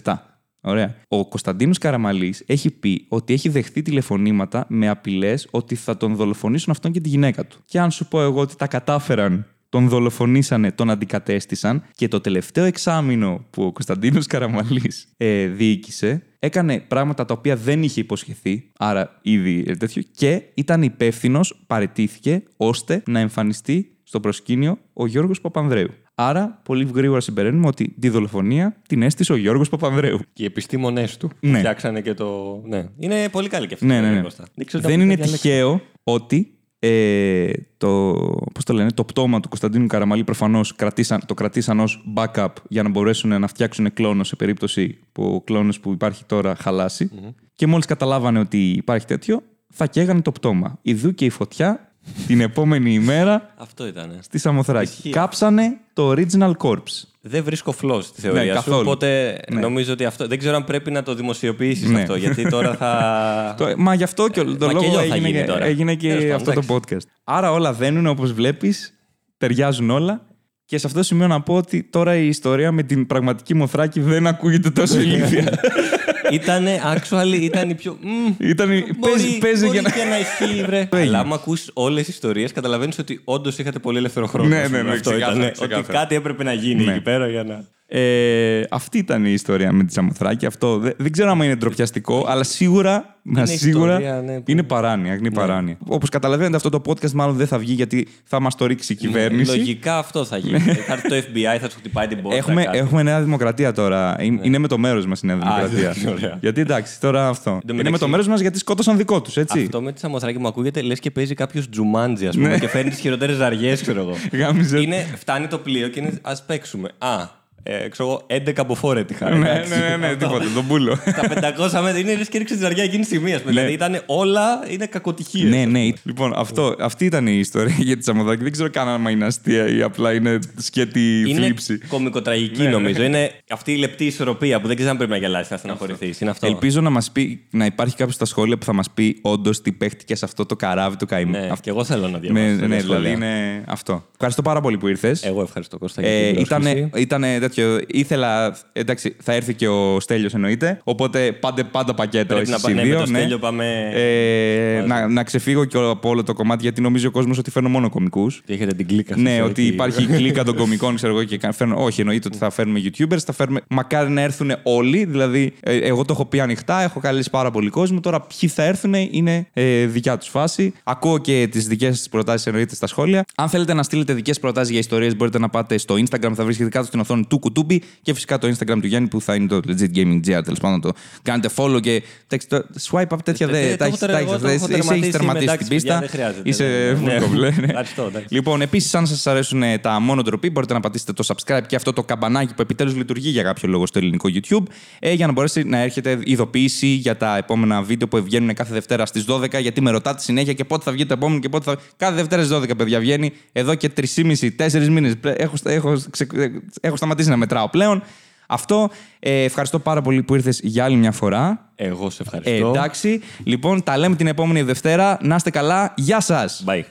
2007. Ωραία. Ο Κωνσταντίνος Καραμαλής έχει πει ότι έχει δεχθεί τηλεφωνήματα με απειλές ότι θα τον δολοφονήσουν αυτόν και τη γυναίκα του. Και αν σου πω εγώ ότι τα κατάφεραν, τον δολοφονήσανε, τον αντικατέστησαν και το τελευταίο εξάμεινο που ο Κωνσταντίνος Καραμαλής ε, διοίκησε, έκανε πράγματα τα οποία δεν είχε υποσχεθεί, άρα ήδη ε, τέτοιο, και ήταν υπεύθυνος, παρετήθηκε, ώστε να εμφανιστεί στο προσκήνιο ο Γιώργος Παπανδρέου. Άρα, πολύ γρήγορα συμπεραίνουμε ότι τη δολοφονία την έστησε ο Γιώργος Παπανδρέου. Και οι επιστήμονές του. Ναι. Φτιάξανε και το. Ναι. Είναι πολύ καλή και αυτή. Ναι, η ναι, ναι. Κώστα. ξέρω Δεν τα είναι διαλέξω. τυχαίο ότι ε, το, πώς το, λένε, το πτώμα του Κωνσταντίνου Καραμαλή προφανώς το κρατήσαν ως backup για να μπορέσουν να φτιάξουν κλόνος σε περίπτωση που ο κλόνος που υπάρχει τώρα χαλάσει. Και μόλις καταλάβανε ότι υπάρχει τέτοιο, θα καίγανε το πτώμα. Ιδού και η φωτιά την επόμενη ημέρα Αυτό ήταν. στη Σαμοθράκη. Ισχύει. Κάψανε το original corpse. Δεν βρίσκω φλό στη θεωρία Ναι, σου. καθόλου. Οπότε Ναι. νομίζω ότι αυτό. Δεν ξέρω αν πρέπει να το δημοσιοποιήσεις Ναι. αυτό. Γιατί τώρα θα. [LAUGHS] Το- μα γι' αυτό και ο- το λόγο μακελιό θα έγινε, γίνει και- τώρα. έγινε Τέλος και πάντων, αυτό το podcast. Άρα όλα δένουν όπως βλέπεις, ταιριάζουν όλα. Και σε αυτό το σημείο να πω ότι τώρα η ιστορία με την πραγματική Μοθράκη δεν ακούγεται τόσο [LAUGHS] ηλίθια. Ήταν actually, ήταν η πιο. Μμ, Ήταν, Μπορεί, παίζει, παίζει μπορεί για να... και να ισχύει, βρε. Αλλά άμα ακούσει όλες τις ιστορίες, καταλαβαίνεις ότι όντως είχατε πολύ ελεύθερο χρόνο. Ναι, ας πούμε. ναι, ναι, Αυτό ξεκάθαρα, ήταν. ξεκάθαρα. Ότι κάτι έπρεπε να γίνει Ναι. εκεί πέρα για να. Ε, αυτή ήταν η ιστορία με τη Σαμοθράκη. Αυτό δεν, δεν ξέρω αν είναι ντροπιαστικό, αλλά σίγουρα, μα σίγουρα ιστορία, ναι, που- είναι παράνοια. Είναι παράνοια. Όπως καταλαβαίνετε, αυτό το podcast μάλλον δεν θα βγει γιατί θα μας το ρίξει η κυβέρνηση. Λογικά αυτό θα γίνει. θα έρθει το FBI, θα σου χτυπάει την πόρτα. Έχουμε, κάτι. έχουμε Νέα Δημοκρατία τώρα. Είναι, είναι με το μέρος μας η Νέα Δημοκρατία. ναι, [LAUGHS] ωραία. γιατί εντάξει, τώρα αυτό. τω Είναι με μεταξύ- το μέρος μας γιατί σκότωσαν δικό τους, έτσι. Αυτό με τη Σαμοθράκη μου ακούγεται λες και παίζει κάποιος τζουμάντζι, ας πούμε, Ναι. και φέρνει τις χειρότερες ζαριές, ξέρω εγώ. [LAUGHS] Γάμιζε. είναι, φτάνει το πλοίο και είναι ας παίξουμε. Α, ε, ξέρω εγώ, 11 από φόρετη ναι, ναι, ναι, ναι, τίποτα, τον πούλο. [LAUGHS] Τα 500 μέτρα είναι λε και ρίξει τη ζαριά εκείνη τη στιγμή. ας πούμε. Δηλαδή ήταν όλα είναι κακοτυχίες. ναι, ναι. Λοιπόν, αυτό, αυτή ήταν η ιστορία [LAUGHS] για τη Σαμοθράκη. Δεν ξέρω καν αν είναι αστεία ή απλά είναι σκέτη Είναι θλίψη. κομικοτραγική Ναι, νομίζω. Είναι αυτή η λεπτή ισορροπία που δεν ξέρει αν πρέπει να γελάσει, να στεναχωρηθεί. Είναι αυτό. Ελπίζω να μας πει, να υπάρχει κάποιος στα σχόλια που θα μας πει όντως τι παίχτηκες σε αυτό το καράβι του καημού. Ναι, Αυτό- και εγώ θέλω να διαβάσω. με- τέτοια ναι, σχόλια. δηλαδή είναι αυτό. Ευχαριστώ πάρα πολύ που ήρθες. Εγώ ευχαριστώ Κώστα για Ε, την ήτανε, πρόσκληση. ήτανε τέτοιο. Ήθελα. Εντάξει, θα έρθει και ο Στέλιος εννοείται. Οπότε πάντε πάντα πακέτο. Πρέπει να εσείς πα- οι ναι, δύο, με το Στέλιο πάμε Ε, μαζί. να, να ξεφύγω και από όλο το κομμάτι γιατί νομίζει ο κόσμος ότι φέρνω μόνο κομικούς. Και έχετε την κλίκα σας Ναι, εκεί. ότι υπάρχει η κλίκα των κομικών, ξέρω εγώ, και κα- φέρνω. Όχι, εννοείται ότι θα φέρνουμε YouTubers. Θα φέρνουμε... Μακάρι να έρθουν όλοι. Δηλαδή, ε, εγώ το έχω πει ανοιχτά, έχω καλέσει πάρα πολύ κόσμο. Τώρα, ποιοι θα έρθουν είναι ε, δικιά τους φάση. Ακούω και τις δικές σας προτάσεις, εννοείται στα σχόλια. Αν θέλετε να στείλετε δικές προτάσεις για ιστορίες, μπορείτε να πάτε στο Instagram, θα βρίσκετε κάτω στην οθόνη του Κουτούμπι και φυσικά το Instagram του Γιάννη που θα είναι το Legit Gaming GR. Τέλος πάντων, το κάνετε follow και. εντάξει, το swipe up τέτοια Ε, δεν. το Τα έχω έχεις- τα τερ- έχεις- εγώ το έχω Εσύ έχεις τερματίσει, τερματίσει εντάξει, την παιδιά, πίστα. δεν χρειάζεται. Είσαι Ναι. βουλκοβλέ, ναι. Ευχαριστώ, εντάξει. Λοιπόν, επίσης, αν σας αρέσουν ε, τα μόνο ντροπή, μπορείτε να πατήσετε το subscribe και αυτό το καμπανάκι που επιτέλους λειτουργεί για κάποιο λόγο στο ελληνικό YouTube, ε, για να μπορέσει να έρχεται ειδοποίηση για τα επόμενα βίντεο που βγαίνουν κάθε Δευτέρα στις 12. Γιατί με ρωτάτε συνέχεια και πότε θα βγει το επόμενο και πότε θα. Κάθε Δευτέρα στις 12, παιδιά, βγαίνει εδώ και 3,5-4 μήνες. Έχω, έχω, ξε- έχω σταματήσει να μετράω πλέον. Αυτό. Ε, ευχαριστώ πάρα πολύ που ήρθες για άλλη μια φορά. Εγώ σε Ε, ευχαριστώ. εντάξει. Λοιπόν, τα λέμε την επόμενη Δευτέρα. Να είστε καλά. Γεια σας! Bye.